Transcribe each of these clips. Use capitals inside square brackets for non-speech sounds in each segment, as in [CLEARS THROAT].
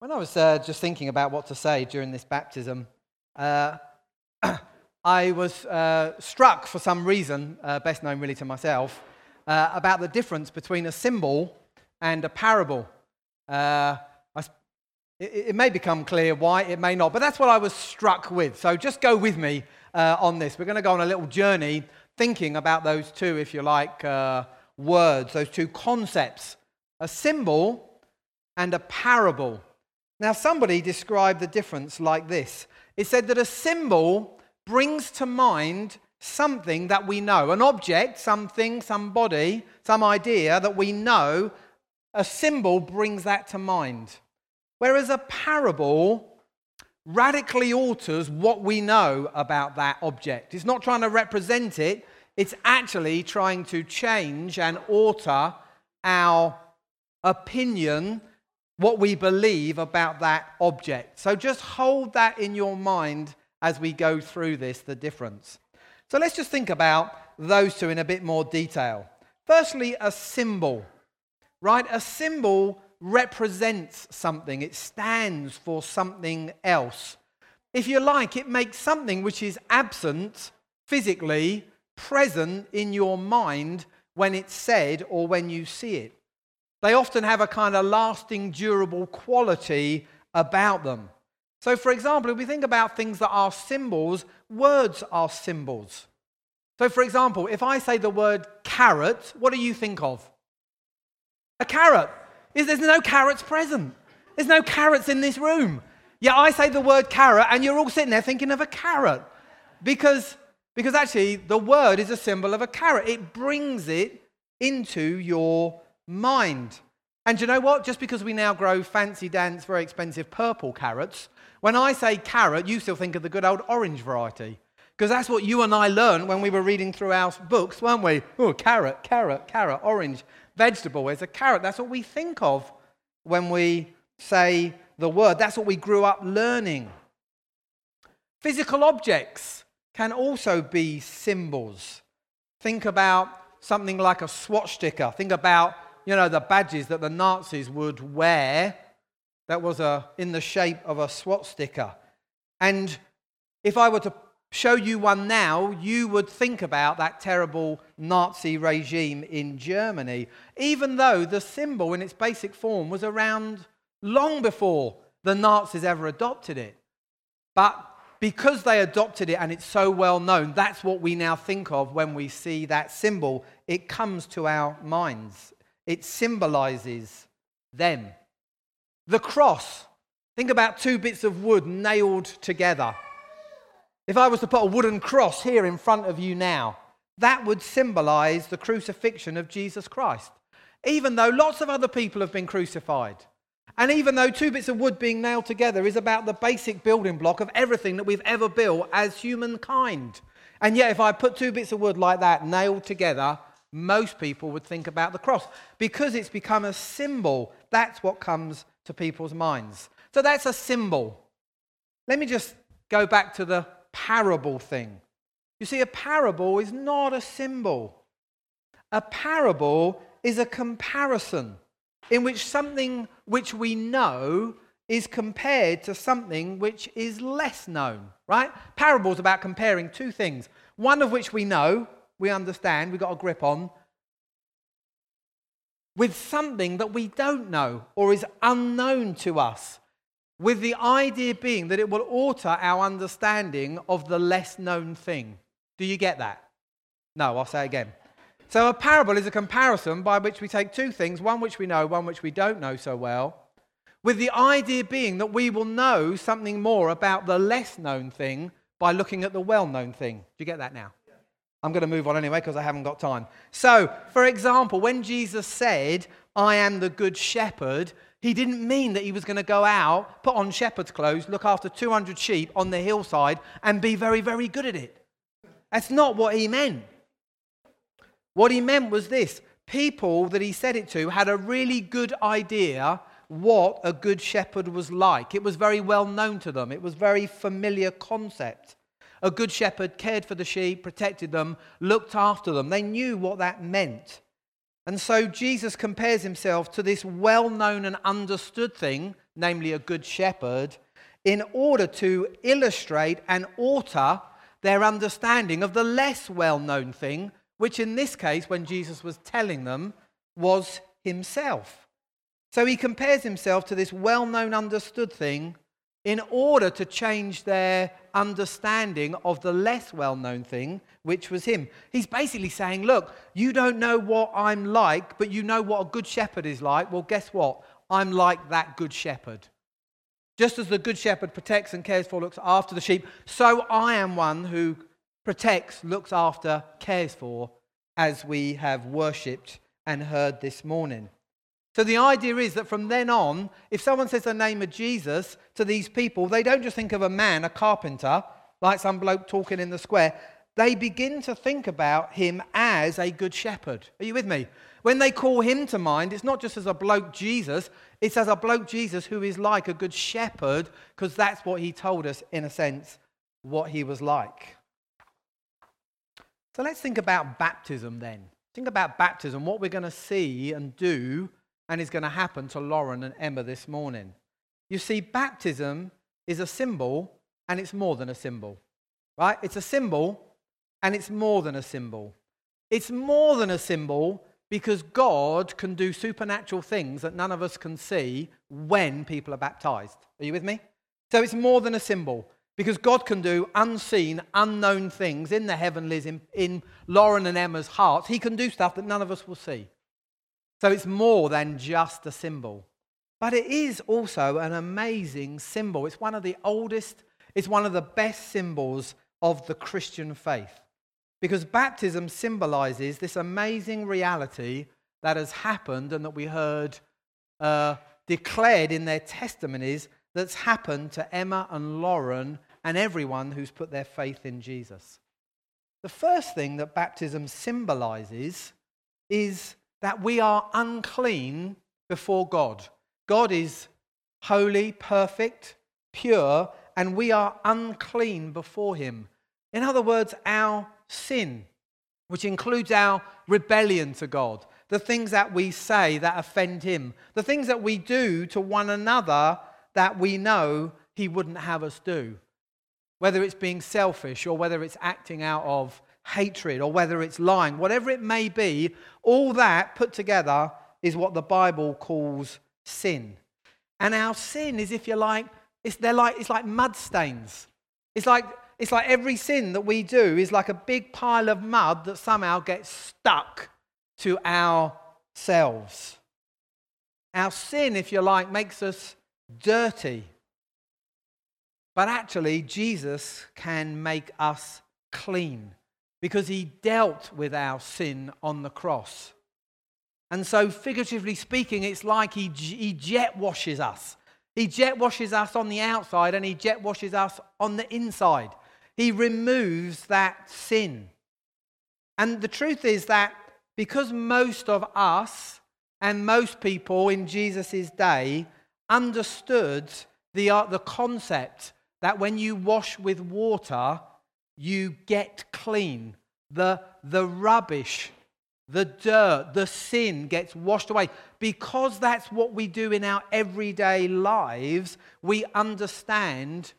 When I was uh, just thinking about what to say during this baptism, uh, [CLEARS THROAT] I was uh, struck for some reason, uh, best known really to myself, uh, about the difference between a symbol and a parable. Uh, it, it, may become clear why, it may not, but that's what I was struck with. So just go with me on this. We're going to go on a little journey thinking about those two, if you like, words, those two concepts a symbol and a parable. Now, somebody described the difference like this it said that a symbol brings to mind something that we know, an object, something, somebody, some idea that we know. A symbol brings that to mind. Whereas a parable radically alters what we know about that object. It's not trying to represent it, it's actually trying to change and alter our opinion what we believe about that object. So just hold that in your mind as we go through this, the difference. So let's just think about those two in a bit more detail. Firstly, a symbol, right? A symbol represents something, it stands for something else. If you like, it makes something which is absent physically present in your mind when it's said or when you see it. They often have a kind of lasting, durable quality about them. So, for example, if we think about things that are symbols, words are symbols. So, for example, if I say the word carrot, what do you think of? A carrot. There's no carrots present. There's no carrots in this room. Yeah, I say the word carrot, and you're all sitting there thinking of a carrot. Because, because actually, the word is a symbol of a carrot. It brings it into your mind. And you know what? Just because we now grow fancy dance, very expensive purple carrots, when I say carrot, you still think of the good old orange variety. Because that's what you and I learned when we were reading through our books, weren't we? Oh, carrot, carrot, carrot, orange, vegetable. It's a carrot. That's what we think of when we say the word. That's what we grew up learning. Physical objects can also be symbols. Think about something like a swastika. Think about you know, the badges that the Nazis would wear that was a, in the shape of a swastika. And if I were to show you one now, you would think about that terrible Nazi regime in Germany, even though the symbol in its basic form was around long before the Nazis ever adopted it. But because they adopted it and it's so well known, that's what we now think of when we see that symbol. It comes to our minds it symbolizes them. The cross, think about two bits of wood nailed together. If I was to put a wooden cross here in front of you now, that would symbolize the crucifixion of Jesus Christ. Even though lots of other people have been crucified. And even though two bits of wood being nailed together is about the basic building block of everything that we've ever built as humankind. And yet, if I put two bits of wood like that nailed together, most people would think about the cross because it's become a symbol. That's what comes to people's minds. So that's a symbol. Let me just go back to the parable thing. You see, a parable is not a symbol. A parable is a comparison in which something which we know is compared to something which is less known, right? Parables about comparing two things, one of which we know, we understand, we've got a grip on, with something that we don't know or is unknown to us, with the idea being that it will alter our understanding of the less known thing. Do you get that? No, I'll say again. So, a parable is a comparison by which we take two things, one which we know, one which we don't know so well, with the idea being that we will know something more about the less known thing by looking at the well known thing. Do you get that now? I'm going to move on anyway because I haven't got time. So, for example, when Jesus said, I am the good shepherd, he didn't mean that he was going to go out, put on shepherd's clothes, look after 200 sheep on the hillside, and be very, very good at it. That's not what he meant. What he meant was this people that he said it to had a really good idea what a good shepherd was like. It was very well known to them, it was very familiar concept. A good shepherd cared for the sheep, protected them, looked after them. They knew what that meant. And so Jesus compares himself to this well known and understood thing namely a good shepherd, in order to illustrate and alter their understanding of the less well known thing, which in this case, when Jesus was telling them, was himself. So he compares himself to this well known, understood thing in order to change their understanding of the less well known thing, which was him. He's basically saying, Look, you don't know what I'm like, but you know what a good shepherd is like. Well, guess what? I'm like that good shepherd. Just as the good shepherd protects and cares for, looks after the sheep, so I am one who protects, looks after, cares for, as we have worshipped and heard this morning. So the idea is that from then on, if someone says the name of Jesus to these people, they don't just think of a man, a carpenter, like some bloke talking in the square. They begin to think about him as a good shepherd. Are you with me? When they call him to mind, it's not just as a bloke Jesus, it's as a bloke Jesus who is like a good shepherd, because that's what he told us, in a sense, what he was like. So let's think about baptism then. Think about baptism, what we're going to see and do and is going to happen to Lauren and Emma this morning. You see, baptism is a symbol and it's more than a symbol, right? It's a symbol and it's more than a symbol. It's more than a symbol because God can do supernatural things that none of us can see when people are baptized. Are you with me? So it's more than a symbol because God can do unseen, unknown things in the heavenlies, in, in Lauren and Emma's hearts. He can do stuff that none of us will see. So it's more than just a symbol. But it is also an amazing symbol. It's one of the oldest, it's one of the best symbols of the Christian faith. Because baptism symbolizes this amazing reality that has happened and that we heard uh, declared in their testimonies that's happened to Emma and Lauren and everyone who's put their faith in Jesus. The first thing that baptism symbolizes is that we are unclean before God. God is holy, perfect, pure, and we are unclean before Him. In other words, our sin, which includes our rebellion to God, the things that we say that offend Him, the things that we do to one another that we know He wouldn't have us do. Whether it's being selfish or whether it's acting out of hatred or whether it's lying, whatever it may be, all that put together is what the Bible calls sin. And our sin is, if you like, it's, they're like, it's like mud stains. It's like, it's like every sin that we do is like a big pile of mud that somehow gets stuck to ourselves. Our sin, if you like, makes us dirty. But actually, Jesus can make us clean because he dealt with our sin on the cross. And so, figuratively speaking, it's like he, he jet washes us. He jet washes us on the outside and he jet washes us on the inside. He removes that sin. And the truth is that because most of us and most people in Jesus' day understood the, uh, the concept that when you wash with water, you get clean. The, the rubbish, the dirt, the sin gets washed away. Because that's what we do in our everyday lives, we understand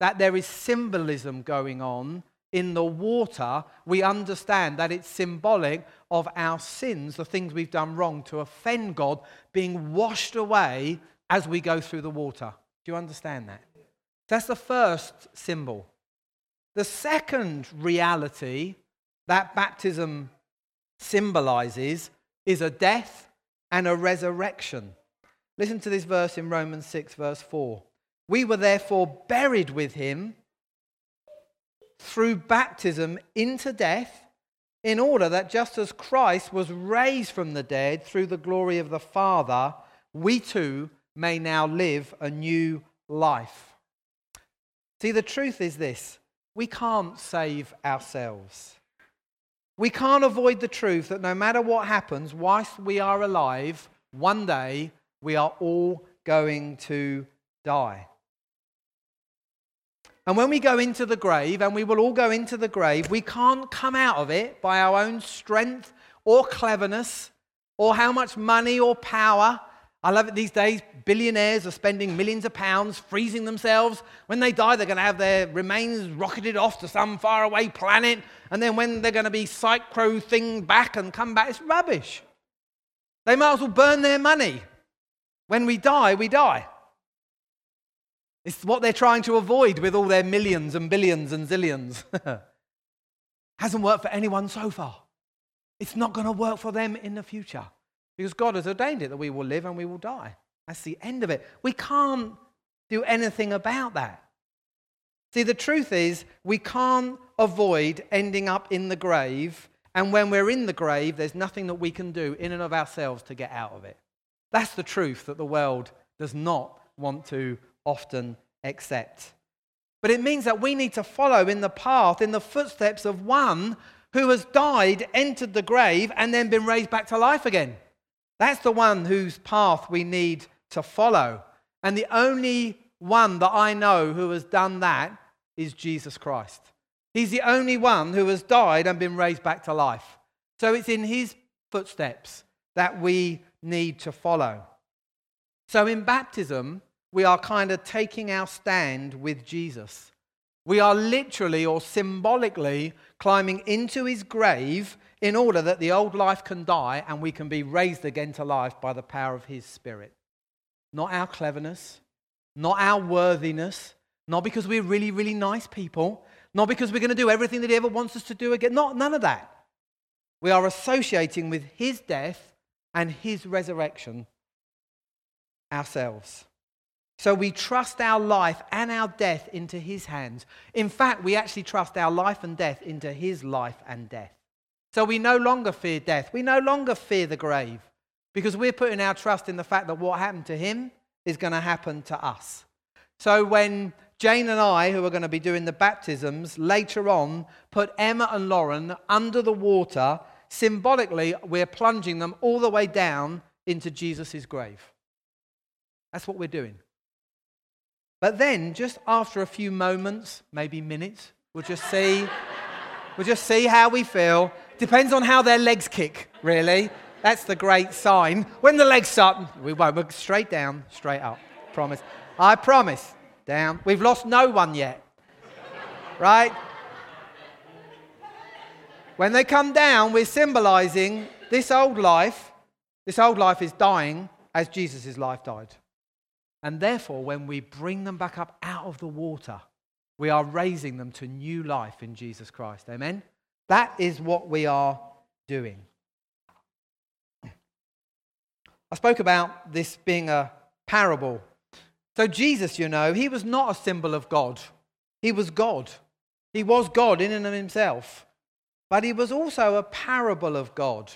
that there is symbolism going on in the water. We understand that it's symbolic of our sins, the things we've done wrong to offend God, being washed away as we go through the water. Do you understand that? That's the first symbol. The second reality that baptism symbolizes is a death and a resurrection. Listen to this verse in Romans 6, verse 4. We were therefore buried with him through baptism into death, in order that just as Christ was raised from the dead through the glory of the Father, we too may now live a new life. See, the truth is this we can't save ourselves. We can't avoid the truth that no matter what happens, whilst we are alive, one day we are all going to die. And when we go into the grave, and we will all go into the grave, we can't come out of it by our own strength or cleverness or how much money or power I love it these days. Billionaires are spending millions of pounds freezing themselves. When they die, they're going to have their remains rocketed off to some faraway planet. And then when they're going to be psychro thing back and come back, it's rubbish. They might as well burn their money. When we die, we die. It's what they're trying to avoid with all their millions and billions and zillions. [LAUGHS] Hasn't worked for anyone so far. It's not going to work for them in the future. Because God has ordained it that we will live and we will die. That's the end of it. We can't do anything about that. See, the truth is, we can't avoid ending up in the grave. And when we're in the grave, there's nothing that we can do in and of ourselves to get out of it. That's the truth that the world does not want to often accept. But it means that we need to follow in the path, in the footsteps of one who has died, entered the grave, and then been raised back to life again. That's the one whose path we need to follow. And the only one that I know who has done that is Jesus Christ. He's the only one who has died and been raised back to life. So it's in his footsteps that we need to follow. So in baptism, we are kind of taking our stand with Jesus. We are literally or symbolically climbing into his grave in order that the old life can die and we can be raised again to life by the power of His Spirit. Not our cleverness, not our worthiness, not because we're really, really nice people, not because we're going to do everything that He ever wants us to do again. Not, none of that. We are associating with His death and His resurrection ourselves. So we trust our life and our death into His hands. In fact, we actually trust our life and death into His life and death. So we no longer fear death. We no longer fear the grave because we're putting our trust in the fact that what happened to him is going to happen to us. So when Jane and I, who are going to be doing the baptisms later on, put Emma and Lauren under the water, symbolically, we're plunging them all the way down into Jesus' grave. That's what we're doing. But then, just after a few moments, maybe minutes, we'll just see, we'll just see how we feel. Depends on how their legs kick, really. That's the great sign. When the legs start, we won't. We're straight down, straight up. Promise. I promise. Down. We've lost no one yet. Right? When they come down, we're symbolizing this old life. This old life is dying as Jesus' life died. And therefore, when we bring them back up out of the water, we are raising them to new life in Jesus Christ. Amen? That is what we are doing. I spoke about this being a parable. So, Jesus, you know, he was not a symbol of God. He was God. He was God in and of himself. But he was also a parable of God.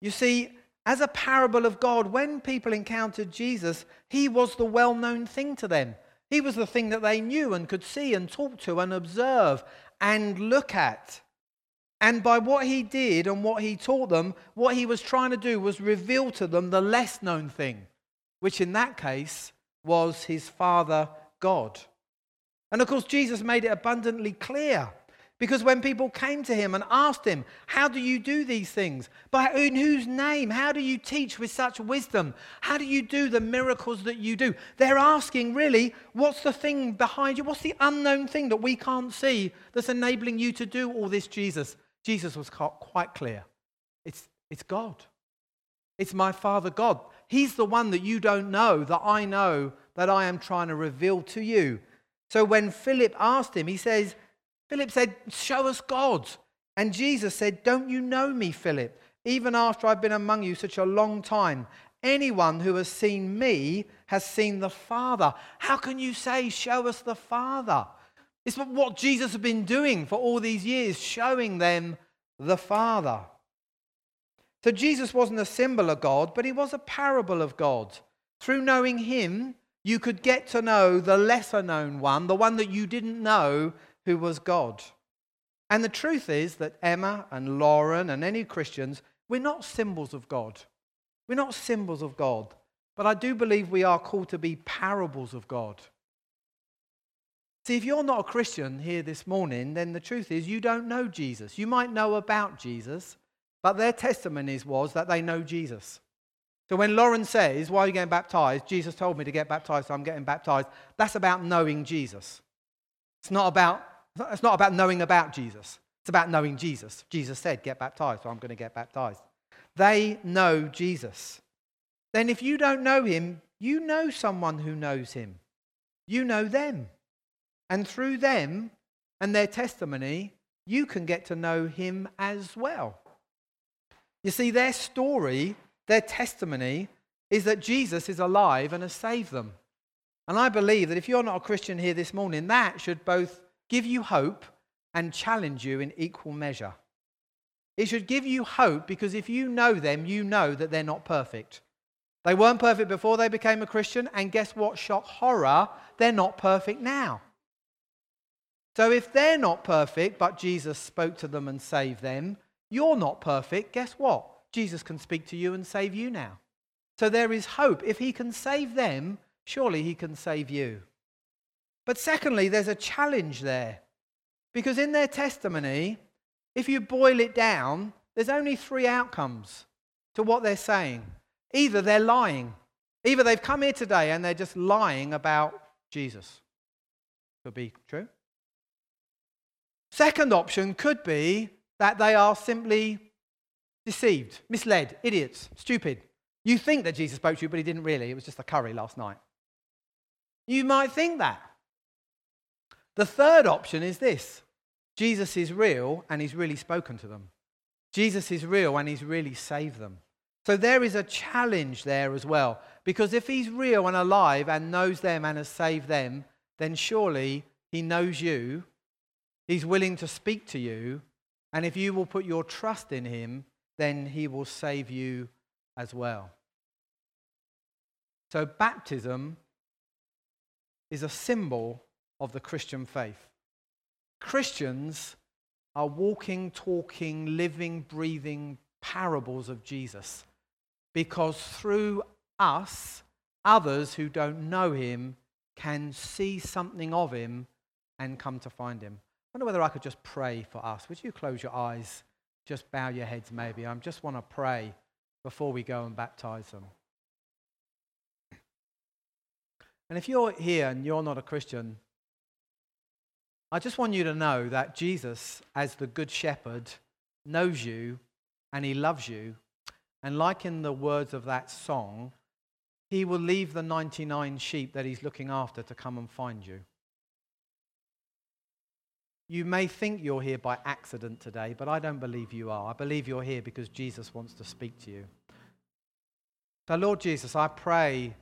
You see, as a parable of God, when people encountered Jesus, he was the well known thing to them. He was the thing that they knew and could see and talk to and observe and look at. And by what he did and what he taught them, what he was trying to do was reveal to them the less known thing, which in that case was his Father God. And of course, Jesus made it abundantly clear. Because when people came to him and asked him, How do you do these things? By in whose name? How do you teach with such wisdom? How do you do the miracles that you do? They're asking, really, what's the thing behind you? What's the unknown thing that we can't see that's enabling you to do all this, Jesus? Jesus was quite clear it's, it's God. It's my Father God. He's the one that you don't know, that I know, that I am trying to reveal to you. So when Philip asked him, he says, Philip said, Show us God. And Jesus said, Don't you know me, Philip, even after I've been among you such a long time? Anyone who has seen me has seen the Father. How can you say, Show us the Father? It's what Jesus has been doing for all these years, showing them the Father. So Jesus wasn't a symbol of God, but he was a parable of God. Through knowing him, you could get to know the lesser known one, the one that you didn't know who was God. And the truth is that Emma and Lauren and any Christians, we're not symbols of God. We're not symbols of God. But I do believe we are called to be parables of God. See, if you're not a Christian here this morning, then the truth is you don't know Jesus. You might know about Jesus, but their testimonies was that they know Jesus. So when Lauren says, Why are you getting baptized? Jesus told me to get baptized, so I'm getting baptized. That's about knowing Jesus. It's not about, it's not about knowing about Jesus. It's about knowing Jesus. Jesus said, Get baptized, so I'm going to get baptized. They know Jesus. Then if you don't know him, you know someone who knows him. You know them. And through them and their testimony, you can get to know him as well. You see, their story their testimony is that Jesus is alive and has saved them. And I believe that if you're not a Christian here this morning, that should both give you hope and challenge you in equal measure. It should give you hope because if you know them, you know that they're not perfect. They weren't perfect before they became a Christian, and guess what? Shock horror, they're not perfect now. So if they're not perfect, but Jesus spoke to them and saved them, you're not perfect, guess what? Jesus can speak to you and save you now. So there is hope. If he can save them, surely he can save you. But secondly, there's a challenge there. Because in their testimony, if you boil it down, there's only three outcomes to what they're saying. Either they're lying, either they've come here today and they're just lying about Jesus. Could be true. Second option could be that they are simply deceived, misled, idiots, stupid. You think that Jesus spoke to you, but he didn't really. It was just a curry last night. You might think that. The third option is this Jesus is real and he's really spoken to them. Jesus is real and he's really saved them. So there is a challenge there as well. Because if he's real and alive and knows them and has saved them, then surely he knows you. He's willing to speak to you. And if you will put your trust in him, then he will save you as well. So, baptism is a symbol of the Christian faith. Christians are walking, talking, living, breathing parables of Jesus because through us, others who don't know him can see something of him and come to find him. I wonder whether I could just pray for us. Would you close your eyes? just bow your heads maybe. I just want to pray before we go and baptize them. And if you're here and you're not a Christian, I just want you to know that Jesus, as the Good Shepherd, knows you and he loves you. And like in the words of that song, he will leave the 99 sheep that he's looking after to come and find you. You may think you're here by accident today, but I don't believe you are. I believe you're here because Jesus wants to speak to you. So, Lord Jesus, I pray,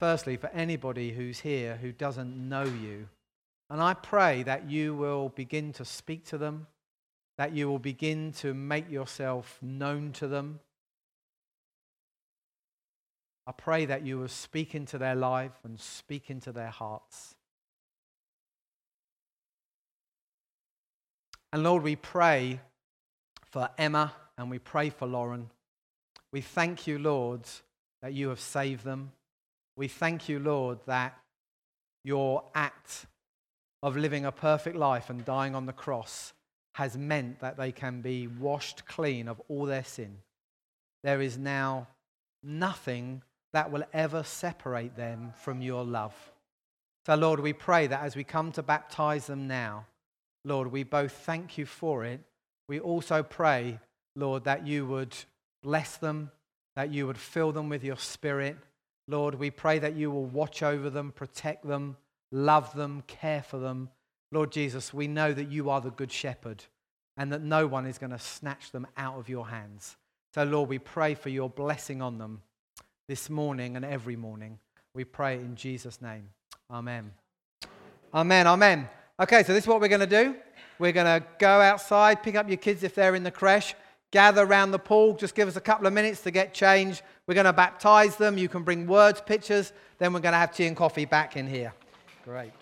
firstly, for anybody who's here who doesn't know you. And I pray that you will begin to speak to them, that you will begin to make yourself known to them. I pray that you will speak into their life and speak into their hearts. And Lord, we pray for Emma and we pray for Lauren. We thank you, Lord, that you have saved them. We thank you, Lord, that your act of living a perfect life and dying on the cross has meant that they can be washed clean of all their sin. There is now nothing that will ever separate them from your love. So, Lord, we pray that as we come to baptize them now, Lord, we both thank you for it. We also pray, Lord, that you would bless them, that you would fill them with your spirit. Lord, we pray that you will watch over them, protect them, love them, care for them. Lord Jesus, we know that you are the good shepherd and that no one is going to snatch them out of your hands. So, Lord, we pray for your blessing on them this morning and every morning. We pray in Jesus' name. Amen. Amen. Amen. Okay, so this is what we're going to do. We're going to go outside, pick up your kids if they're in the creche, gather around the pool. Just give us a couple of minutes to get changed. We're going to baptize them. You can bring words, pictures. Then we're going to have tea and coffee back in here. Great.